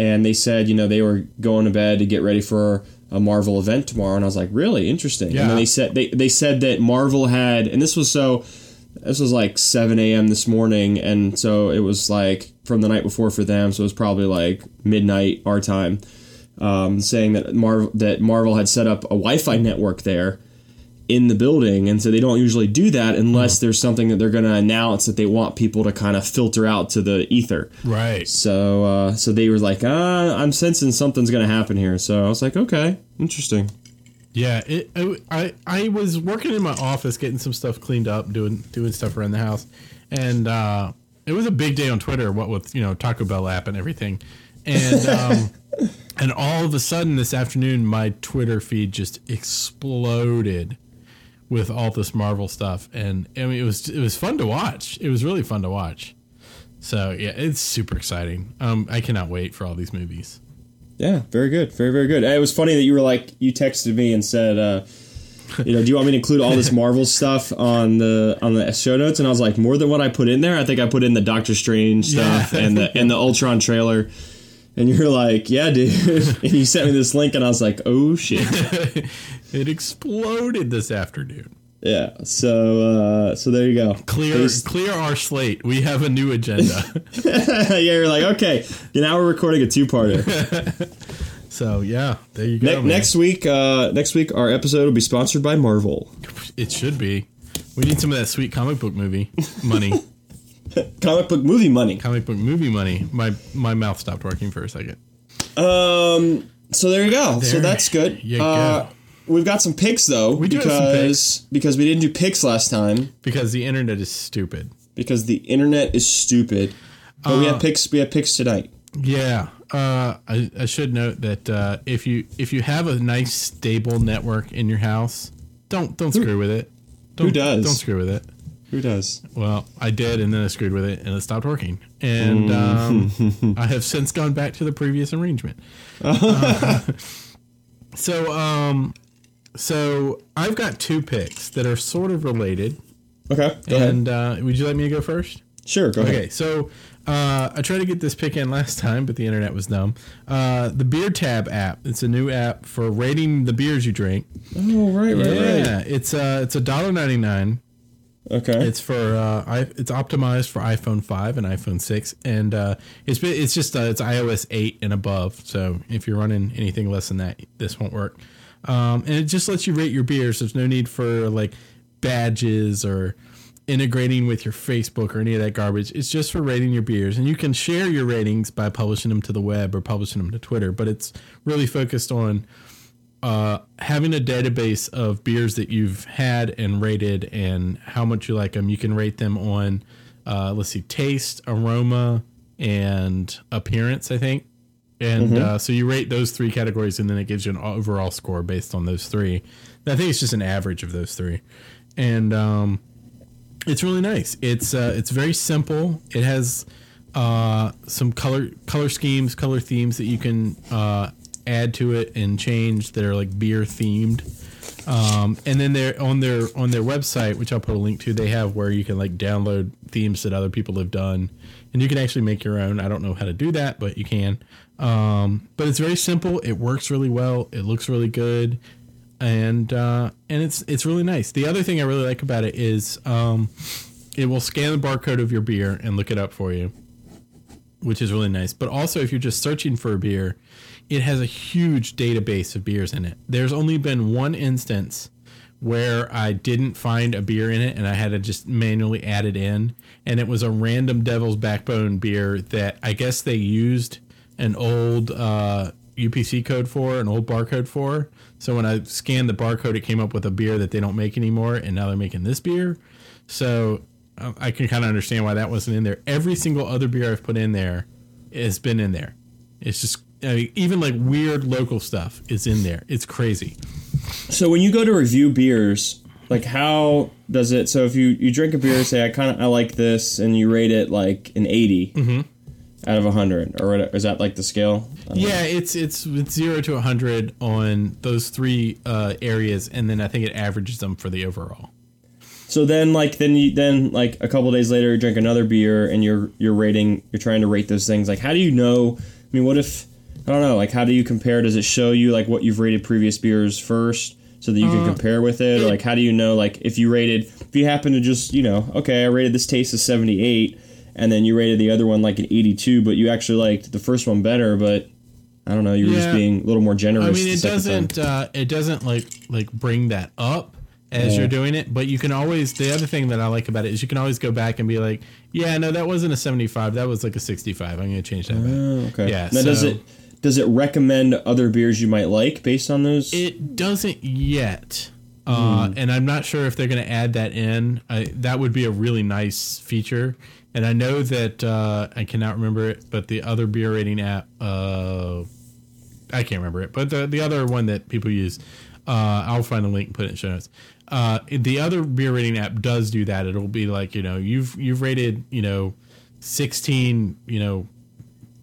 [SPEAKER 3] and they said you know they were going to bed to get ready for a Marvel event tomorrow, and I was like really interesting.
[SPEAKER 1] Yeah.
[SPEAKER 3] And then they said they they said that Marvel had and this was so this was like 7 a.m. this morning, and so it was like from the night before for them, so it was probably like midnight our time. Um, saying that Marvel that Marvel had set up a Wi-Fi network there in the building, and so they don't usually do that unless there's something that they're going to announce that they want people to kind of filter out to the ether.
[SPEAKER 1] Right.
[SPEAKER 3] So uh, so they were like, ah, I'm sensing something's going to happen here. So I was like, okay, interesting.
[SPEAKER 1] Yeah, it, it, I I was working in my office getting some stuff cleaned up, doing doing stuff around the house, and uh, it was a big day on Twitter. What with you know Taco Bell app and everything, and um, *laughs* and all of a sudden this afternoon my Twitter feed just exploded with all this Marvel stuff, and I mean it was it was fun to watch. It was really fun to watch. So yeah, it's super exciting. Um, I cannot wait for all these movies.
[SPEAKER 3] Yeah, very good, very very good. And it was funny that you were like, you texted me and said, uh, you know, do you want me to include all this *laughs* Marvel stuff on the on the show notes? And I was like, more than what I put in there. I think I put in the Doctor Strange stuff
[SPEAKER 1] Yeah.
[SPEAKER 3] and the and the Ultron trailer. And you're like, yeah, dude. *laughs* and you sent me this link, and I was like, oh shit. *laughs*
[SPEAKER 1] it exploded this afternoon.
[SPEAKER 3] Yeah. So uh, so there you go.
[SPEAKER 1] Clear, clear our slate. We have a new agenda. *laughs*
[SPEAKER 3] yeah, you're like, okay. Now we're recording a two parter.
[SPEAKER 1] so yeah, there you go.
[SPEAKER 3] Ne- next week, uh, next week, our episode will be sponsored by Marvel.
[SPEAKER 1] it should be. We need some of that sweet comic book movie money. *laughs*
[SPEAKER 3] Comic book movie money.
[SPEAKER 1] comic book movie money. My my mouth stopped working for a second.
[SPEAKER 3] Um. So there you go. so that's good.
[SPEAKER 1] you
[SPEAKER 3] uh,
[SPEAKER 1] go.
[SPEAKER 3] We've got some picks though,
[SPEAKER 1] We do have some
[SPEAKER 3] because because we didn't do picks last time
[SPEAKER 1] Because the internet is stupid.
[SPEAKER 3] because the internet is stupid. But we
[SPEAKER 1] Uh,
[SPEAKER 3] have picks. We have picks tonight.
[SPEAKER 1] Yeah. Uh, I, I should note that uh, if you if you have a nice stable network in your house, don't don't screw with it. Don't,
[SPEAKER 3] does?
[SPEAKER 1] Don't screw with it.
[SPEAKER 3] Who does?
[SPEAKER 1] Well, I did, and then I screwed with it, and it stopped working. And um, I have since gone back to the previous arrangement. *laughs* Uh, so, um, so I've got two picks that are sort of related.
[SPEAKER 3] Okay. Go ahead.
[SPEAKER 1] and uh, would you like me to go first?
[SPEAKER 3] Sure. Go
[SPEAKER 1] Okay,
[SPEAKER 3] ahead.
[SPEAKER 1] so uh, I tried to get this pick in last time, but the internet was dumb. Uh, the BeerTab app. It's a new app for rating the beers you drink.
[SPEAKER 3] Oh right, right,
[SPEAKER 1] Yeah,
[SPEAKER 3] right.
[SPEAKER 1] it's uh, it's a dollar ninety nine.
[SPEAKER 3] Okay.
[SPEAKER 1] It's for uh, I, it's optimized for iPhone five and iPhone six, and uh, it's it's just uh, it's iOS eight and above. So if you're running anything less than that, this won't work. Um, and it just lets you rate your beers. There's no need for like badges or integrating with your Facebook or any of that garbage. It's just for rating your beers, and you can share your ratings by publishing them to the web or publishing them to Twitter. But it's really focused on uh, having a database of beers that you've had and rated and how much you like them. You can rate them on, uh, let's see, taste, aroma, and appearance, I think. And uh, so you rate those three categories, and then it gives you an overall score based on those three. I think it's just an average of those three, and um, it's really nice. It's uh, it's very simple. It has uh, some color color schemes, color themes that you can uh, add to it and change that are like beer themed. Um, and then they're on their on their website, which I'll put a link to. They have where you can like download themes that other people have done, and you can actually make your own. I don't know how to do that, but you can. Um, but it's very simple. It works really well. It looks really good, and uh, and it's it's really nice. The other thing I really like about it is um, it will scan the barcode of your beer and look it up for you. which is really nice. But also, if you're just searching for a beer, it has a huge database of beers in it. There's only been one instance where I didn't find a beer in it and I had to just manually add it in. And it was a random Devil's Backbone beer that I guess they used an old uh, UPC code for, an old barcode for. So when I scanned the barcode, it came up with a beer that they don't make anymore. And now they're making this beer. So uh, I can kind of understand why that wasn't in there. Every single other beer I've put in there has been in there. It's just, I mean, even like weird local stuff is in there. It's crazy.
[SPEAKER 3] So when you go to review beers, like how does it? So if you you drink a beer, say I kind of I like this, and you rate it like an 80 out of hundred, or what- is that like the scale? Know.
[SPEAKER 1] Yeah, it's it's it's zero to hundred on those three uh, areas, and then I think it averages them for the overall.
[SPEAKER 3] So then, like then you then like a couple days later, you drink another beer, and you're you're rating, you're trying to rate those things. Like how do you know? I mean, what if I don't know? Like how do you compare? Does it show you like what you've rated previous beers first? So that you can compare with it, or like how do you know like if you rated if you happen to just you know okay I rated this taste as seventy eight and then you rated the other one like an eighty two but you actually liked the first one better but I don't know you were just being a little more generous.
[SPEAKER 1] I mean,
[SPEAKER 3] the
[SPEAKER 1] it
[SPEAKER 3] second time.
[SPEAKER 1] doesn't uh, it doesn't like like bring that up as you're doing it, but you can always. The other thing that I like about it is you can always go back and be like, yeah, no, that wasn't a seventy five, that was like a sixty five. I'm gonna change that. back.
[SPEAKER 3] Oh, okay.
[SPEAKER 1] Yeah,
[SPEAKER 3] Now, does
[SPEAKER 1] so-
[SPEAKER 3] it does it recommend other beers you might like based on those?
[SPEAKER 1] It doesn't yet. Uh,
[SPEAKER 3] Hmm.
[SPEAKER 1] and I'm not sure if they're going to add that in. I, that would be a really nice feature. And I know that uh, I cannot remember it, but the other beer rating app, uh, I can't remember it, but the the other one that people use, uh, I'll find the link and put it in show notes. Uh, the other beer rating app does do that. It'll be like you know you've you've rated you know 16 you know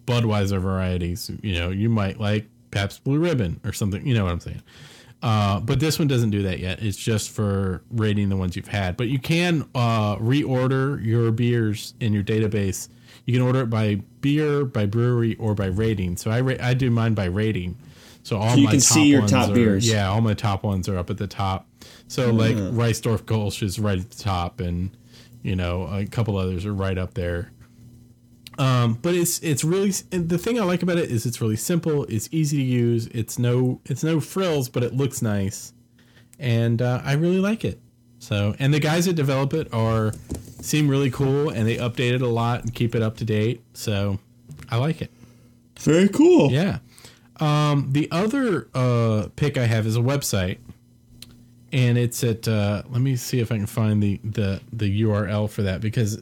[SPEAKER 1] Budweiser varieties. You know, you might like Pabst Blue Ribbon or something. You know what I'm saying? Uh, but this one doesn't do that yet. It's just for rating the ones you've had. But you can uh, reorder your beers in your database. You can order it by beer, by brewery, or by rating. So I ra- I do mine by rating. So all
[SPEAKER 3] you
[SPEAKER 1] my
[SPEAKER 3] can
[SPEAKER 1] top
[SPEAKER 3] see your
[SPEAKER 1] ones
[SPEAKER 3] top
[SPEAKER 1] are-
[SPEAKER 3] beers.
[SPEAKER 1] Yeah, all my top ones are up at the top. So like Reissdorf Kölsch is right at the top, and you know a couple others are right up there. Um, but it's it's really the thing I like about it is it's really simple. It's easy to use. It's no it's no frills, but it looks nice, and uh, I really like it. So and the guys that develop it are seem really cool, and they update it a lot and keep it up to date. So I like it.
[SPEAKER 3] Very cool.
[SPEAKER 1] Yeah. Um, the other uh, pick I have is a website, and it's at. Uh, let me see if I can find the, the the URL for that because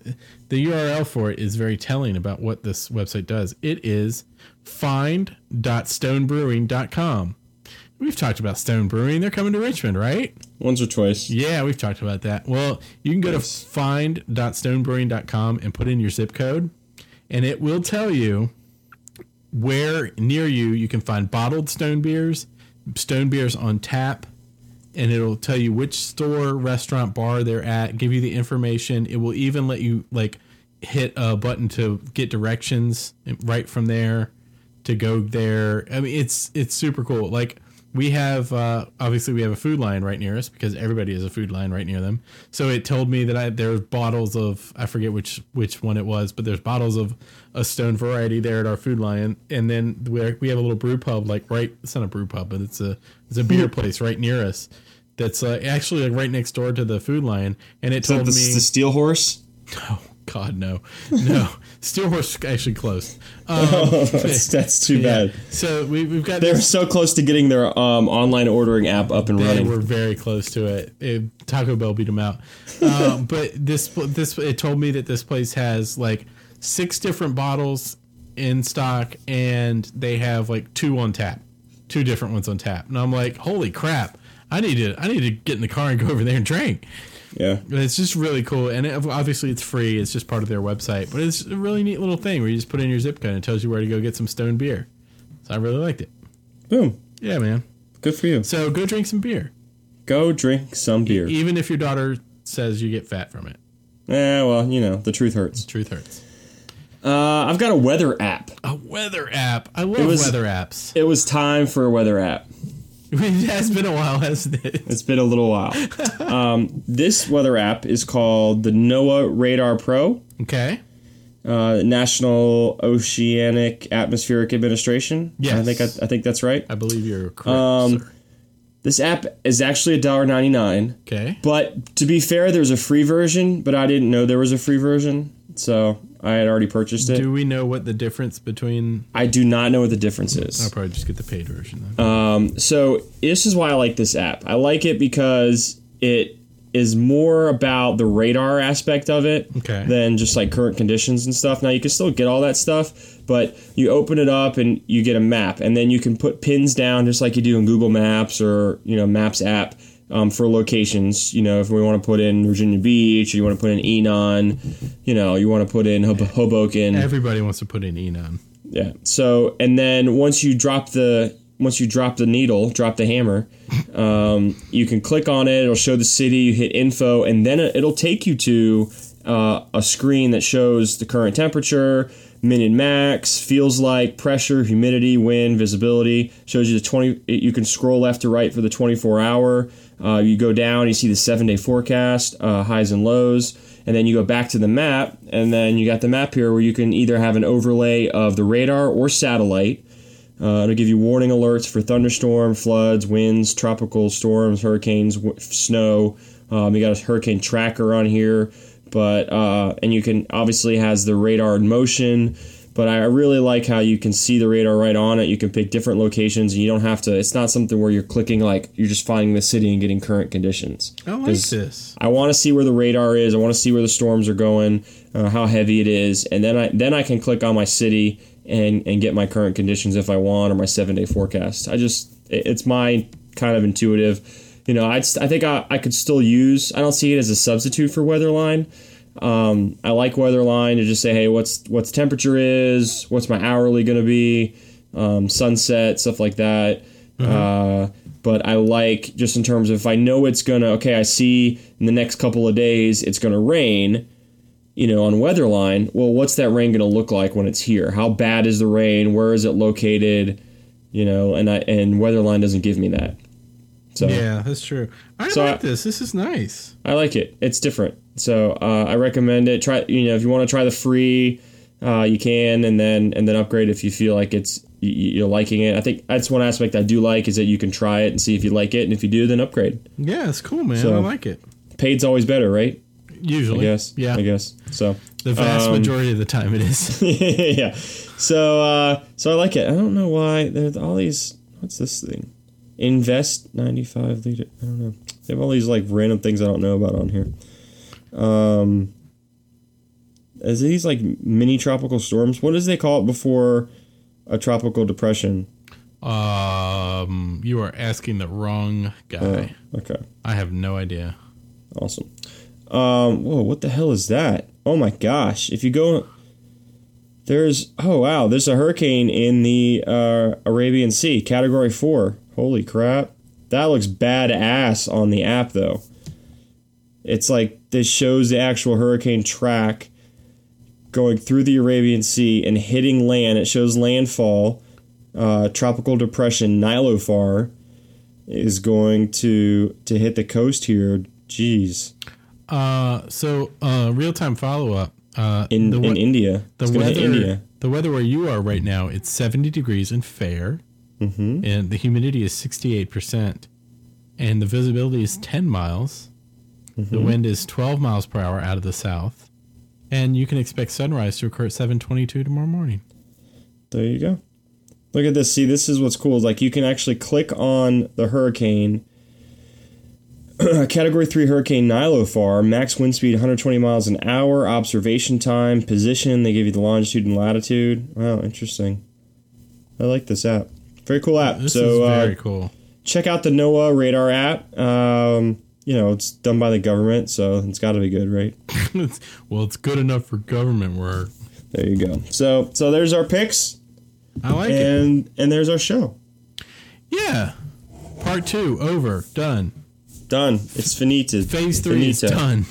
[SPEAKER 1] the URL for it is very telling about what this website does. It is find.stonebrewing.com. We've talked about Stone Brewing. They're coming to Richmond, right?
[SPEAKER 3] Once or twice.
[SPEAKER 1] Yeah, we've talked about that. Well, you can go
[SPEAKER 3] Nice.
[SPEAKER 1] to find.stonebrewing.com and put in your zip code, and it will tell you where near you you can find bottled stone beers, stone beers on tap, and it'll tell you which store, restaurant, bar they're at, give you the information. It will even let you like hit a button to get directions right from there to go there. I mean, it's it's super cool. Like we have uh, obviously we have a Food Lion right near us because everybody has a Food Lion right near them. So it told me that I there's bottles of I forget which which one it was, but there's bottles of a stone variety there at our Food Lion, and then we we have a little brew pub like right. It's not a brew pub, but it's a it's a *laughs* beer place right near us. That's uh, actually like right next door to the Food Lion, and it
[SPEAKER 3] Is
[SPEAKER 1] told
[SPEAKER 3] the,
[SPEAKER 1] me
[SPEAKER 3] the steel horse?
[SPEAKER 1] Oh God, no, no. *laughs* Steel Horse actually closed. *laughs* Um,
[SPEAKER 3] that's, that's too
[SPEAKER 1] yeah.
[SPEAKER 3] bad.
[SPEAKER 1] So we, we've got.
[SPEAKER 3] They're
[SPEAKER 1] This,
[SPEAKER 3] so close to getting their um, online ordering app up and running.
[SPEAKER 1] they
[SPEAKER 3] running.
[SPEAKER 1] were very close to it. It- Taco Bell beat them out. Um, *laughs* but this this it told me that this place has like six different bottles in stock, and they have like two on tap, two different ones on tap. And I'm like, holy crap! I need to I need to get in the car and go over there and drink.
[SPEAKER 3] Yeah.
[SPEAKER 1] It's just really cool, and it, obviously it's free. It's just part of their website, but it's a really neat little thing where you just put in your zip code and it tells you where to go get some stone beer. So I really liked it.
[SPEAKER 3] Boom.
[SPEAKER 1] Yeah, man.
[SPEAKER 3] Good for you.
[SPEAKER 1] So go drink some beer,
[SPEAKER 3] Go drink some beer.
[SPEAKER 1] even if your daughter says you get fat from it.
[SPEAKER 3] Yeah, well, you know, the truth hurts.
[SPEAKER 1] The Truth hurts.
[SPEAKER 3] Uh, I've got a weather app.
[SPEAKER 1] A weather app. I love
[SPEAKER 3] was-
[SPEAKER 1] weather apps.
[SPEAKER 3] It was time for a weather app. *laughs*
[SPEAKER 1] It has been a while, hasn't it?
[SPEAKER 3] It's been a little while. um, this weather app is called the NOAA Radar Pro.
[SPEAKER 1] Okay.
[SPEAKER 3] uh, National Oceanic Atmospheric Administration. I think I, I think that's right.
[SPEAKER 1] I believe you're correct.
[SPEAKER 3] Um,
[SPEAKER 1] sir.
[SPEAKER 3] This app is actually $1.99.
[SPEAKER 1] Okay.
[SPEAKER 3] But to be fair, there's a free version, but I didn't know there was a free version, so I had already purchased it.
[SPEAKER 1] Do we know what the difference between?
[SPEAKER 3] I do not know what the difference is.
[SPEAKER 1] I'll probably just get the paid version. Then.
[SPEAKER 3] Um, so this is why I like this app. I like it because it is more about the radar aspect of it
[SPEAKER 1] Okay.
[SPEAKER 3] than just like current conditions and stuff. Now you can still get all that stuff, but you open it up and you get a map, and then you can put pins down just like you do in Google Maps or you know Maps app um, for locations. You know, if we want to put in Virginia Beach, or you want to put in Enon, you know, you want to put in Hob- Hoboken.
[SPEAKER 1] Everybody wants to put in Enon.
[SPEAKER 3] Yeah. So and then once you drop the once you drop the needle, drop the hammer, um, you can click on it. It'll show the city. You hit info, and then it- it'll take you to uh, a screen that shows the current temperature, minute max, feels like pressure, humidity, wind, visibility. Shows you the twenty. You can scroll left to right for the twenty four hour. Uh, you go down, you see the seven day forecast, uh, highs and lows and then you go back to the map and then you got the map here where you can either have an overlay of the radar or satellite uh, it'll give you warning alerts for thunderstorm floods winds tropical storms hurricanes w- snow um, you got a hurricane tracker on here but uh, and you can obviously has the radar in motion but I really like how you can see the radar right on it. You can pick different locations, and you don't have to. It's not something where you're clicking like you're just finding the city and getting current conditions.
[SPEAKER 1] I like this.
[SPEAKER 3] I want to see where the radar is. I want to see where the storms are going, uh, how heavy it is, and then I then I can click on my city and and get my current conditions if I want or my seven day forecast. I just it- it's my kind of intuitive. You know, I I think I, I could still use. I don't see it as a substitute for Weatherline. Um, I like Weatherline to just say, hey, what's what's temperature is, what's my hourly going to be, um, sunset stuff like that. Uh, but I like just in terms of if I know it's gonna okay, I see in the next couple of days it's gonna rain, you know, on Weatherline. Well, what's that rain gonna look like when it's here? How bad is the rain? Where is it located? You know, and I and Weatherline doesn't give me that. So
[SPEAKER 1] Yeah, that's true. I
[SPEAKER 3] So
[SPEAKER 1] like
[SPEAKER 3] I-
[SPEAKER 1] this. This is nice.
[SPEAKER 3] I like it. It's different. So uh, I recommend it. Try you know if you want to try the free, uh, you can, and then and then upgrade if you feel like it's you, you're liking it. I think that's one aspect I do like is that you can try it and see if you like it, and if you do, then upgrade.
[SPEAKER 1] Yeah, it's cool, man.
[SPEAKER 3] So-
[SPEAKER 1] I like it.
[SPEAKER 3] Paid's always better, right?
[SPEAKER 1] Usually,
[SPEAKER 3] yes.
[SPEAKER 1] Yeah,
[SPEAKER 3] I guess. So
[SPEAKER 1] the vast
[SPEAKER 3] Um,
[SPEAKER 1] majority of the time it is. *laughs*
[SPEAKER 3] yeah. So uh, so I like it. I don't know why there's all these. What's this thing? Invest ninety five liter. I don't know. They have all these like random things I don't know about on here. Um, is these like mini tropical storms? What does they call it before a tropical depression?
[SPEAKER 1] um, you are asking the wrong guy.
[SPEAKER 3] Oh, okay,
[SPEAKER 1] I have no idea.
[SPEAKER 3] awesome. Um, whoa, what the hell is that? Oh my gosh! If you go, there's oh wow, there's a hurricane in the uh, Arabian Sea, Category Four. Holy crap! That looks badass on the app though. It's like this shows the actual hurricane track going through the Arabian Sea and hitting land. It shows landfall. Uh, tropical depression Nilofar is going to to hit the coast here. Jeez,
[SPEAKER 1] Uh, so uh, real time follow up. Uh,
[SPEAKER 3] in
[SPEAKER 1] the,
[SPEAKER 3] in India,
[SPEAKER 1] the
[SPEAKER 3] it's gonna hit
[SPEAKER 1] weather,
[SPEAKER 3] India.
[SPEAKER 1] the weather where you are right now, it's seventy degrees and fair,
[SPEAKER 3] Mm-hmm.
[SPEAKER 1] and the humidity is sixty eight percent, and the visibility is ten miles. The
[SPEAKER 3] Mm-hmm.
[SPEAKER 1] wind is twelve miles per hour out of the south, and you can expect sunrise to occur at seven twenty two tomorrow morning.
[SPEAKER 3] There you go. Look at this. See, this is what's cool. Is like you can actually click on the hurricane. *clears throat* Category 3 Hurricane Nilofar, max wind speed 120 miles an hour, observation time, position, they give you the longitude and latitude. Wow, interesting. I like this app. Very cool app.
[SPEAKER 1] This
[SPEAKER 3] so
[SPEAKER 1] is
[SPEAKER 3] uh,
[SPEAKER 1] very cool.
[SPEAKER 3] check out the NOAA radar app. Um, you know, it's done by the government, so it's got to be good, right? *laughs*
[SPEAKER 1] Well, it's good enough for government work.
[SPEAKER 3] There you go. So, so there's our picks,
[SPEAKER 1] I like it.
[SPEAKER 3] and and there's our show.
[SPEAKER 1] Yeah. Part two over. Done.
[SPEAKER 3] Done. It's finita.
[SPEAKER 1] Phase three is done.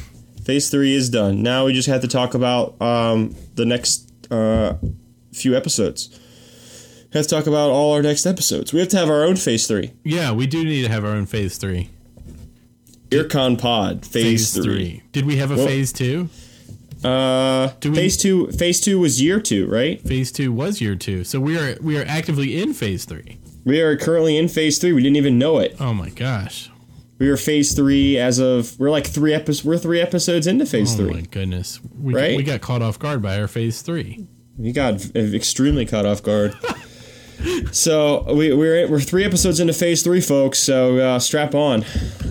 [SPEAKER 3] Phase three is done. Now we just have to talk about um, the next uh, few episodes. Have to talk about all our next episodes. We have to have our own phase three.
[SPEAKER 1] Yeah, we do need to have our own phase three.
[SPEAKER 3] Earcon Pod phase, three.
[SPEAKER 1] Did we have a
[SPEAKER 3] Well-
[SPEAKER 1] phase two?
[SPEAKER 3] Uh,
[SPEAKER 1] Do we-
[SPEAKER 3] phase two. Phase two was year two, right?
[SPEAKER 1] Phase two was year two, so we are we are actively in phase three.
[SPEAKER 3] We are currently in phase three. We didn't even know it.
[SPEAKER 1] Oh my gosh!
[SPEAKER 3] We are phase three as of we're like three episodes. We're three episodes into phase
[SPEAKER 1] Oh
[SPEAKER 3] three.
[SPEAKER 1] my goodness! We,
[SPEAKER 3] Right?
[SPEAKER 1] we got caught off guard by our phase three.
[SPEAKER 3] We got extremely caught off guard. *laughs* so we, we're we're three episodes into phase three, folks. So uh, strap on.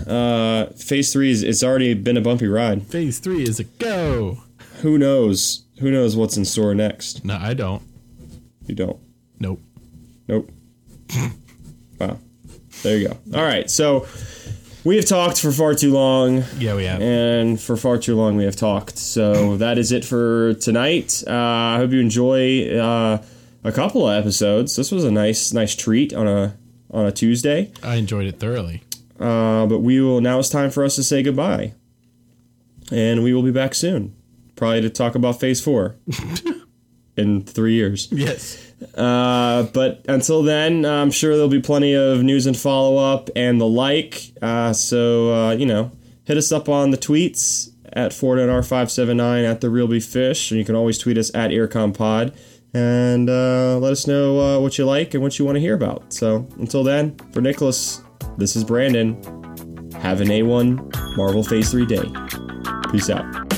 [SPEAKER 3] Uh, phase three is it's already been a bumpy ride.
[SPEAKER 1] Phase three is a go.
[SPEAKER 3] Who knows? Who knows what's in store next?
[SPEAKER 1] No, I don't.
[SPEAKER 3] You don't.
[SPEAKER 1] Nope.
[SPEAKER 3] Nope. *laughs* wow. There you go. All right. So we have talked for far too long.
[SPEAKER 1] Yeah, we have.
[SPEAKER 3] and for far too long we have talked. So that is it for tonight. Uh, I hope you enjoy uh, a couple of episodes. This was a nice, nice treat on a on a Tuesday.
[SPEAKER 1] I enjoyed it thoroughly.
[SPEAKER 3] Uh, but we will now. It's time for us to say goodbye, and we will be back soon, probably to talk about Phase Four *laughs* in three years.
[SPEAKER 1] Yes.
[SPEAKER 3] Uh, but until then, I'm sure there'll be plenty of news and follow up and the like. Uh, so, uh, you know, hit us up on the tweets at FordNR579 at The Real Beef Fish. And you can always tweet us at EarconPod. And uh, let us know uh, what you like and what you want to hear about. So until then, for Nicholas, this is Brandon. Have an A1 Marvel Phase 3 day. Peace out.